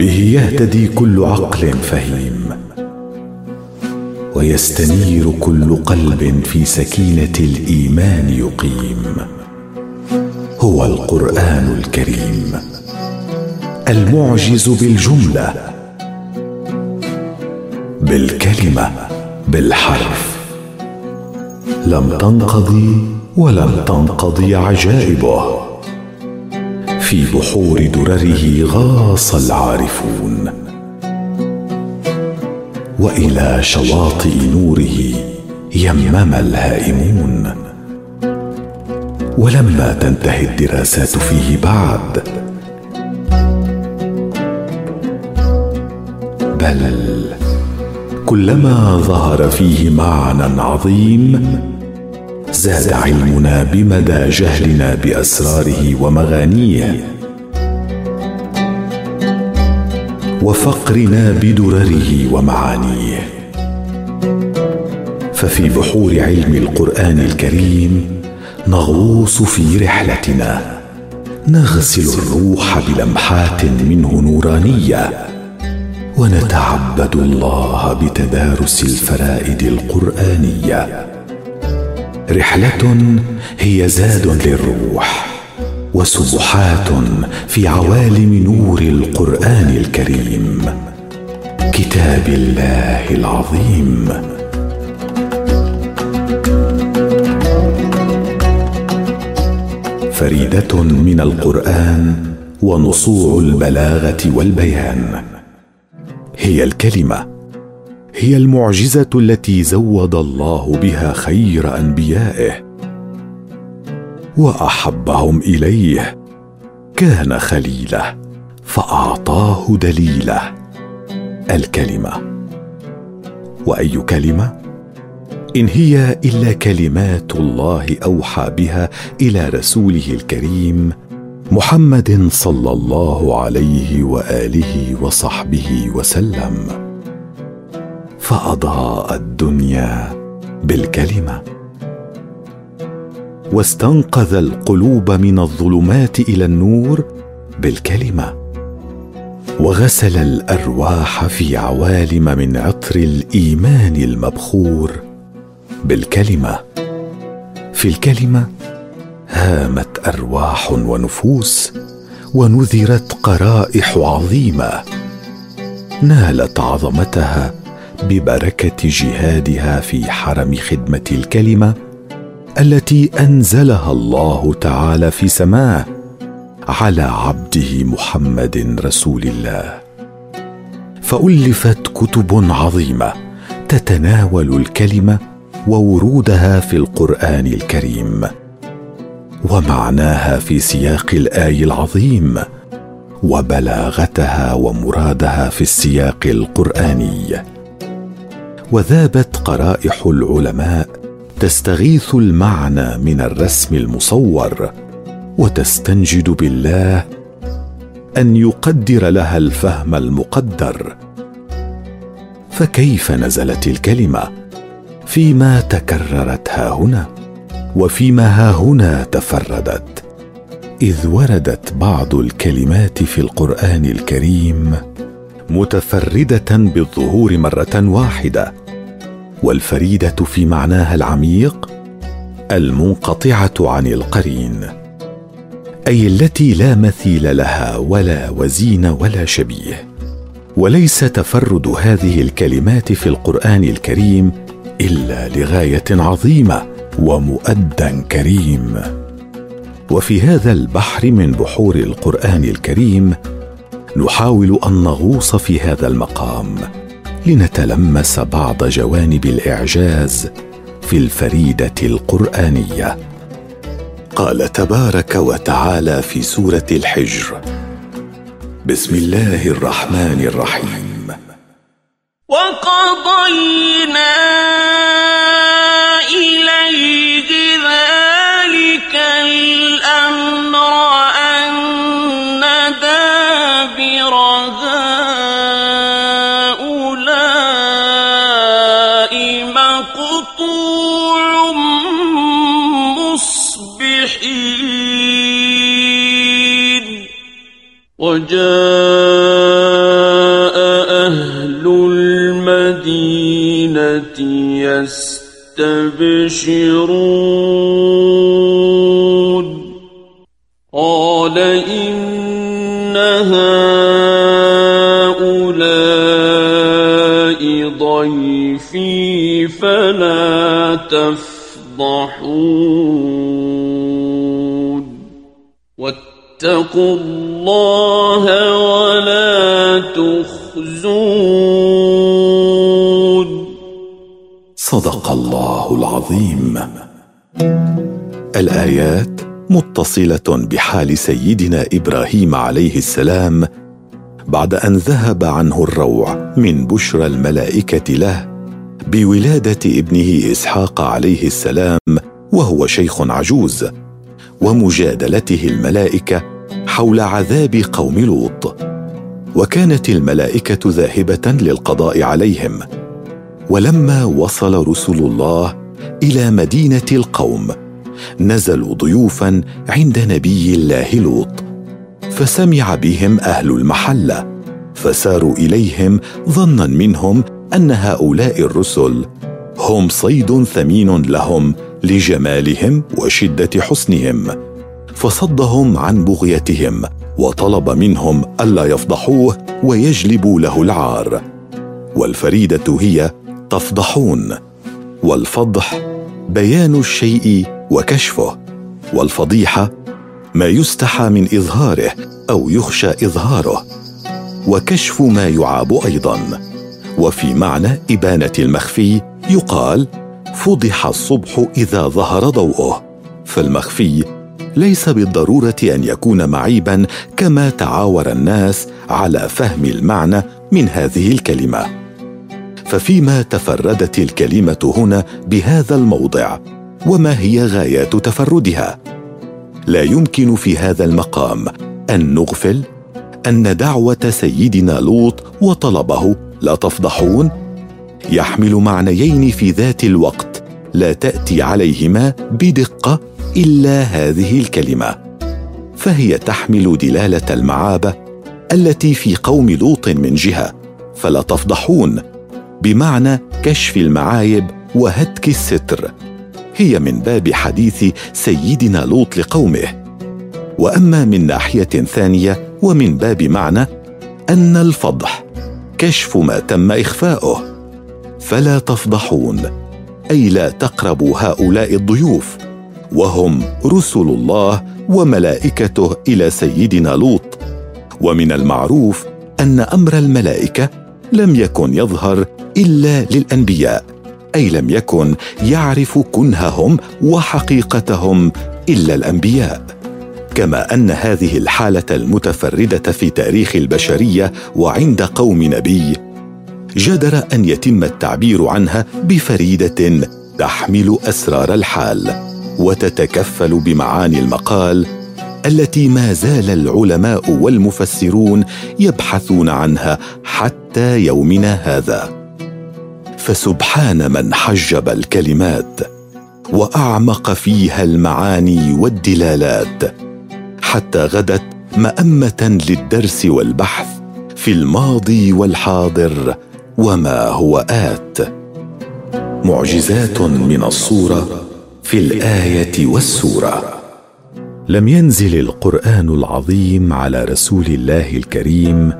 به يهتدي كل عقل فهيم. ويستنير كل قلب في سكينة الإيمان يقيم. هو القرآن الكريم. المعجز بالجملة. بالكلمة. بالحرف. لم تنقضي ولم تنقضي عجائبه. في بحور درره غاص العارفون. وإلى شواطئ نوره يمم الهائمون. ولما تنتهي الدراسات فيه بعد. بل كلما ظهر فيه معنى عظيم زاد علمنا بمدى جهلنا بأسراره ومغانيه. وفقرنا بدرره ومعانيه. ففي بحور علم القرآن الكريم نغوص في رحلتنا. نغسل الروح بلمحات منه نورانية. ونتعبد الله بتدارس الفرائد القرآنية. رحلة هي زاد للروح وسبحات في عوالم نور القرآن الكريم. كتاب الله العظيم. فريدة من القرآن ونصوع البلاغة والبيان. هي الكلمة هي المعجزة التي زود الله بها خير أنبيائه وأحبهم إليه. كان خليله فأعطاه دليله. الكلمة وأي كلمة؟ إن هي إلا كلمات الله أوحى بها إلى رسوله الكريم محمد صلى الله عليه وآله وصحبه وسلم. فأضاء الدنيا بالكلمة. واستنقذ القلوب من الظلمات إلى النور بالكلمة. وغسل الأرواح في عوالم من عطر الإيمان المبخور بالكلمة. في الكلمة هامت أرواح ونفوس ونذرت قرائح عظيمة. نالت عظمتها ببركة جهادها في حرم خدمة الكلمة التي أنزلها الله تعالى في سماه على عبده محمد رسول الله. فألفت كتب عظيمة تتناول الكلمة وورودها في القرآن الكريم ومعناها في سياق الآي العظيم وبلاغتها ومرادها في السياق القرآني. وذابت قرائح العلماء تستغيث المعنى من الرسم المصور وتستنجد بالله أن يقدر لها الفهم المقدر. فكيف نزلت الكلمة؟ فيما تكررت ها هنا وفيما ها هنا تفردت. إذ وردت بعض الكلمات في القرآن الكريم متفردة بالظهور مرة واحدة والفريدة في معناها العميق المنقطعة عن القرين أي التي لا مثيل لها ولا وزين ولا شبيه. وليس تفرد هذه الكلمات في القرآن الكريم إلا لغاية عظيمة ومؤدى كريم. وفي هذا البحر من بحور القرآن الكريم نحاول أن نغوص في هذا المقام لنتلمس بعض جوانب الإعجاز في الفريدة القرآنية. قال تبارك وتعالى في سورة الحجر بسم الله الرحمن الرحيم. وقضينا وجاء أهل المدينة يستبشرون. قال إن هؤلاء ضيفي فلا تفضحون. واتقوا الله صدق الله العظيم. الآيات متصلة بحال سيدنا إبراهيم عليه السلام بعد أن ذهب عنه الروع من بشرى الملائكة له بولادة ابنه إسحاق عليه السلام وهو شيخ عجوز ومجادلته الملائكة حول عذاب قوم لوط. وكانت الملائكة ذاهبة للقضاء عليهم ولما وصل رسل الله إلى مدينة القوم نزلوا ضيوفا عند نبي الله لوط فسمع بهم أهل المحلة فساروا إليهم ظنا منهم أن هؤلاء الرسل هم صيد ثمين لهم لجمالهم وشدة حسنهم فصدهم عن بغيتهم وطلب منهم ألا يفضحوه ويجلبوا له العار. والفريدة هي تفضحون والفضح بيان الشيء وكشفه والفضيحة ما يستحى من إظهاره أو يخشى إظهاره وكشف ما يعاب أيضا وفي معنى إبانة المخفي يقال فضح الصبح إذا ظهر ضوءه فالمخفي ليس بالضرورة أن يكون معيبا كما تعاور الناس على فهم المعنى من هذه الكلمة. ففيما تفردت الكلمة هنا بهذا الموضع وما هي غايات تفردها؟ لا يمكن في هذا المقام أن نغفل أن دعوة سيدنا لوط وطلبه لا تفضحون. يحمل معنيين في ذات الوقت لا تأتي عليهما بدقة إلا هذه الكلمة فهي تحمل دلالة المعابة التي في قوم لوط من جهة فلا تفضحون. بمعنى كشف المعايب وهتك الستر. هي من باب حديث سيدنا لوط لقومه. وأما من ناحية ثانية ومن باب معنى أن الفضح كشف ما تم إخفاؤه. فلا تفضحون أي لا تقربوا هؤلاء الضيوف. وهم رسل الله وملائكته إلى سيدنا لوط. ومن المعروف أن أمر الملائكة لم يكن يظهر إلا للأنبياء أي لم يكن يعرف كنههم وحقيقتهم إلا الأنبياء. كما أن هذه الحالة المتفردة في تاريخ البشرية وعند قوم نبي جدر أن يتم التعبير عنها بفريدة تحمل أسرار الحال وتتكفل بمعاني المقال التي ما زال العلماء والمفسرون يبحثون عنها حتى يومنا هذا. فسبحان من حجب الكلمات وأعمق فيها المعاني والدلالات حتى غدت مأمة للدرس والبحث في الماضي والحاضر وما هو آت. معجزات من الصورة في الآية والسورة. لم ينزل القرآن العظيم على رسول الله الكريم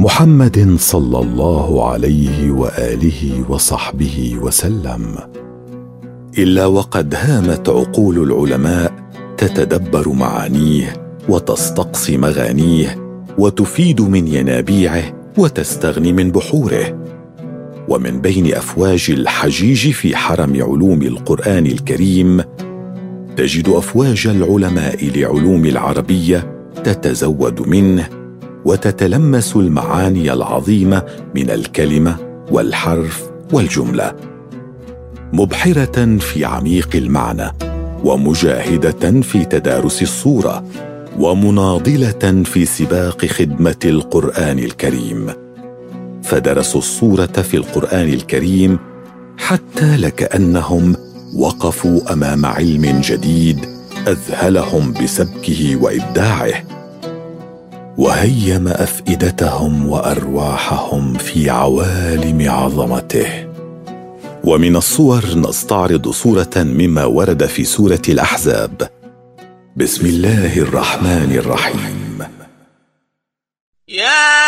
محمد صلى الله عليه وآله وصحبه وسلم. إلا وقد هامت عقول العلماء تتدبر معانيه وتستقصي مغانيه وتفيد من ينابيعه وتستغني من بحوره. ومن بين أفواج الحجيج في حرم علوم القرآن الكريم تجد أفواج العلماء لعلوم العربية تتزود منه وتتلمس المعاني العظيمة من الكلمة والحرف والجملة. مبحرة في عميق المعنى ومجاهدة في تدارس الصورة ومناضلة في سباق خدمة القرآن الكريم. فدرسوا الصورة في القرآن الكريم حتى لكأنهم وقفوا أمام علم جديد أذهلهم بسبكه وإبداعه. وهيم أفئدتهم وأرواحهم في عوالم عظمته. ومن الصور نستعرض صورة مما ورد في سورة الأحزاب. بسم الله الرحمن الرحيم. يا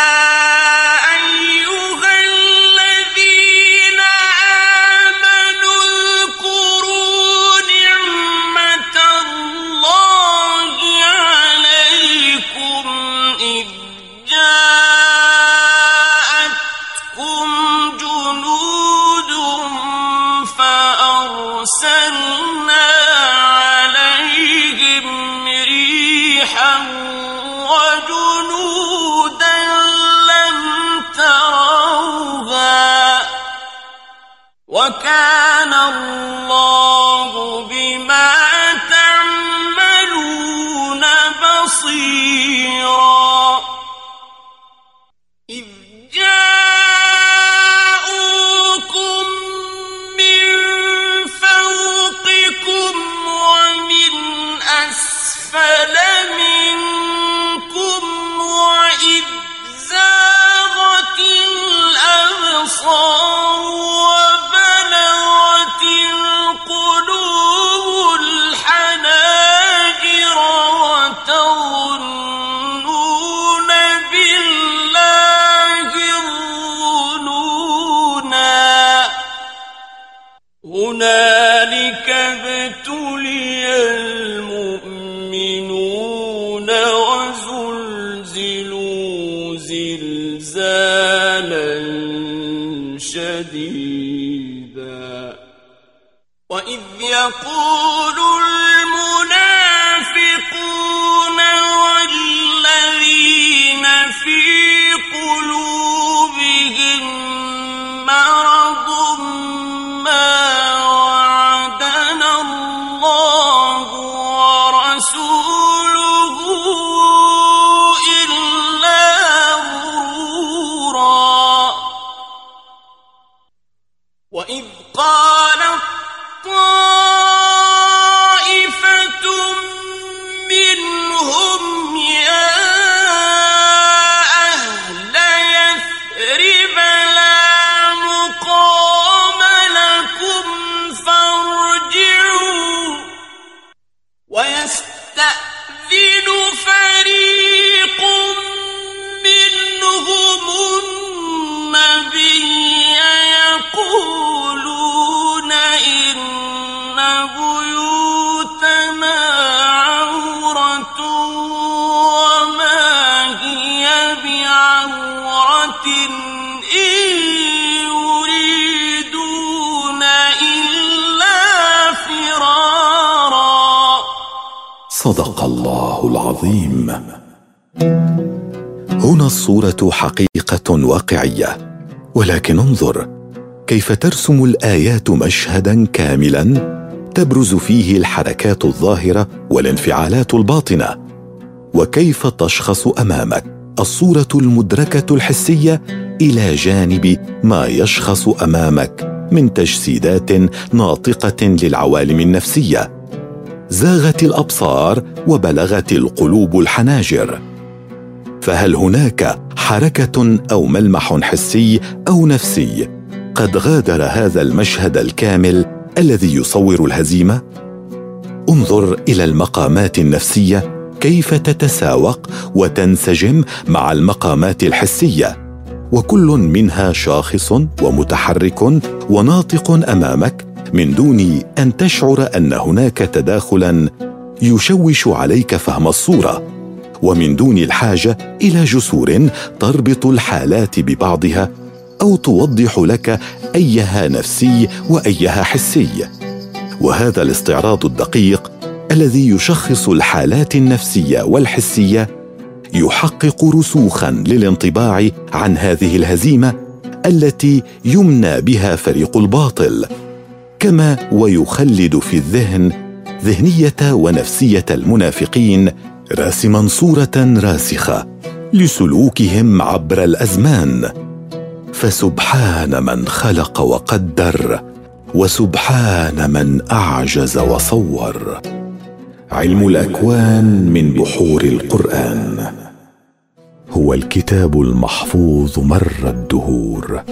شديدا. وإذ يقول المنافقون صدق الله العظيم. هنا الصورة حقيقة واقعية. ولكن انظر كيف ترسم الآيات مشهدا كاملا تبرز فيه الحركات الظاهرة والانفعالات الباطنة. وكيف تشخص أمامك الصورة المدركة الحسية إلى جانب ما يشخص أمامك من تجسيدات ناطقة للعوالم النفسية. زاغت الأبصار وبلغت القلوب الحناجر. فهل هناك حركة أو ملمح حسي أو نفسي قد غادر هذا المشهد الكامل الذي يصور الهزيمة؟ انظر إلى المقامات النفسية كيف تتساوق وتنسجم مع المقامات الحسية. وكل منها شاخص ومتحرك وناطق أمامك من دون أن تشعر أن هناك تداخلا يشوش عليك فهم الصورة. ومن دون الحاجة إلى جسور تربط الحالات ببعضها أو توضح لك أيها نفسي وأيها حسي. وهذا الاستعراض الدقيق الذي يشخص الحالات النفسية والحسية يحقق رسوخا للانطباع عن هذه الهزيمة التي يمنى بها فريق الباطل. كما ويخلد في الذهن ذهنية ونفسية المنافقين راسما صورة راسخة لسلوكهم عبر الأزمان. فسبحان من خلق وقدر وسبحان من أعجز وصور. علم الأكوان من بحور القرآن. هو الكتاب المحفوظ مر الدهور.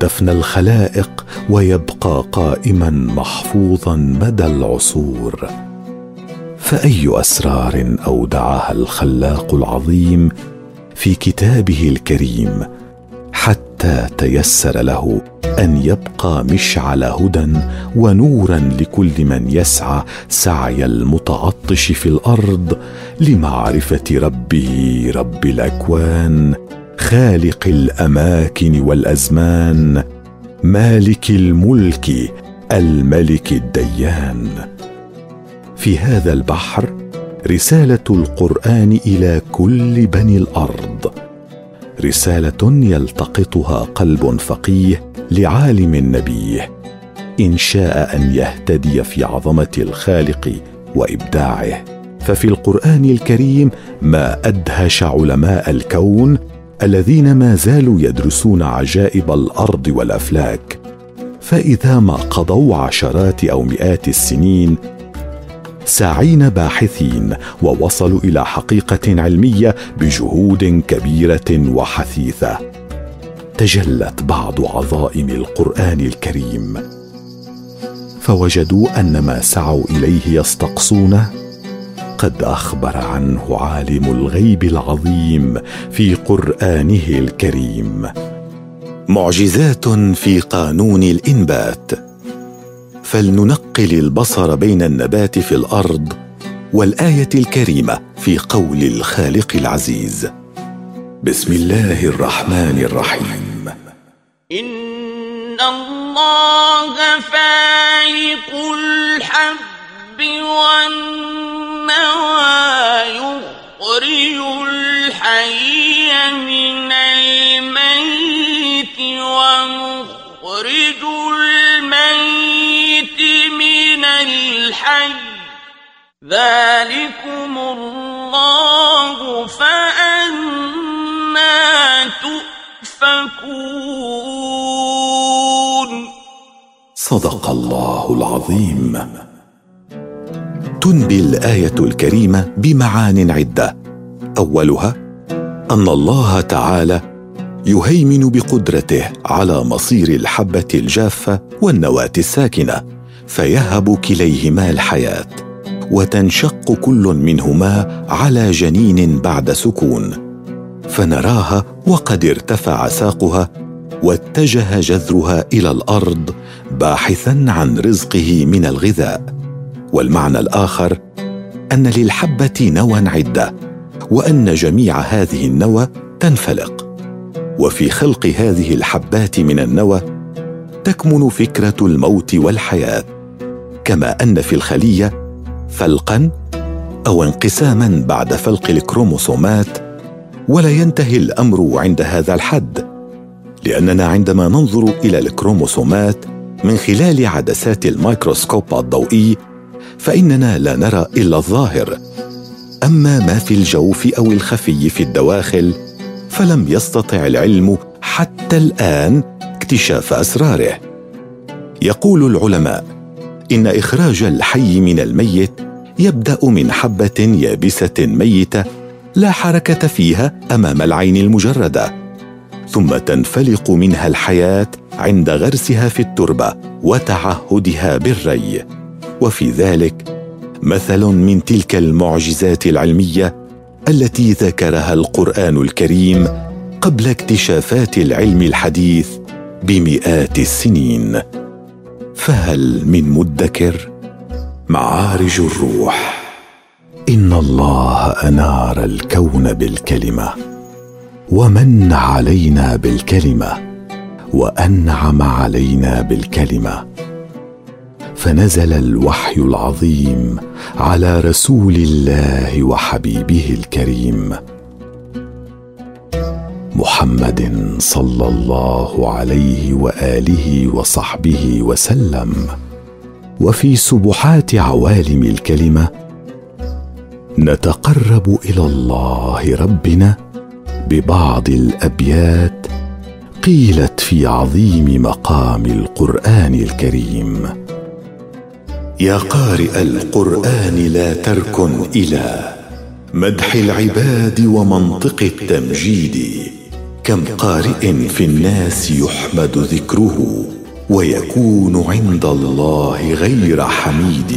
تفنى الخلائق ويبقى قائما محفوظا مدى العصور. فأي أسرار أودعها الخلاق العظيم في كتابه الكريم حتى تيسر له أن يبقى مشعل هدى ونورا لكل من يسعى سعي المتعطش في الأرض لمعرفة ربه رب الأكوان. خالق الأماكن والأزمان مالك الملك الملك الديان. في هذا البحر رسالة القرآن إلى كل بني الأرض. رسالة يلتقطها قلب فقيه لعالم نبيه إن شاء أن يهتدي في عظمة الخالق وإبداعه. ففي القرآن الكريم ما أدهش علماء الكون الذين ما زالوا يدرسون عجائب الأرض والأفلاك فإذا ما قضوا عشرات أو مئات السنين ساعين باحثين ووصلوا إلى حقيقة علمية بجهود كبيرة وحثيثة تجلت بعض عظائم القرآن الكريم. فوجدوا أن ما سعوا إليه يستقصونه قد أخبر عنه عالم الغيب العظيم في قرآنه الكريم. معجزات في قانون الإنبات. فلننقل البصر بين النبات في الأرض والآية الكريمة في قول الخالق العزيز. بسم الله الرحمن الرحيم. إن الله فالق الحب والنوى يخرج الحي من الميت الميت من الحي. ذلكم الله فأنا تؤفكون. صدق الله العظيم. تنبي الآية الكريمة بمعان عدة. أولها أن الله تعالى يهيمن بقدرته على مصير الحبة الجافة والنواة الساكنة فيهب كليهما الحياة وتنشق كل منهما على جنين بعد سكون. فنراها وقد ارتفع ساقها واتجه جذرها إلى الأرض باحثا عن رزقه من الغذاء. والمعنى الآخر أن للحبة نوى عدة وأن جميع هذه النوى تنفلق. وفي خلق هذه الحبات من النوى تكمن فكرة الموت والحياة كما أن في الخلية فلقا أو انقساما بعد فلق الكروموسومات ولا ينتهي الأمر عند هذا الحد لأننا عندما ننظر إلى الكروموسومات من خلال عدسات الميكروسكوب الضوئي فإننا لا نرى إلا الظاهر. أما ما في الجوف أو الخفي في الدواخل فلم يستطع العلم حتى الآن اكتشاف أسراره. يقول العلماء إن إخراج الحي من الميت يبدأ من حبة يابسة ميتة لا حركة فيها أمام العين المجردة ثم تنفلق منها الحياة عند غرسها في التربة وتعهدها بالري. وفي ذلك مثل من تلك المعجزات العلمية التي ذكرها القرآن الكريم قبل اكتشافات العلم الحديث بمئات السنين. فهل من مدكر؟ معارج الروح. إن الله أنار الكون بالكلمة ومن علينا بالكلمة وأنعم علينا بالكلمة. فنزل الوحي العظيم على رسول الله وحبيبه الكريم محمد صلى الله عليه وآله وصحبه وسلم. وفي سبحات عوالم الكلمة نتقرب إلى الله ربنا ببعض الأبيات قيلت في عظيم مقام القرآن الكريم. يا قارئ القرآن لا تركن إلى مدح العباد ومنطق التمجيد كم قارئ في الناس يحمد ذكره ويكون عند الله غير حميد.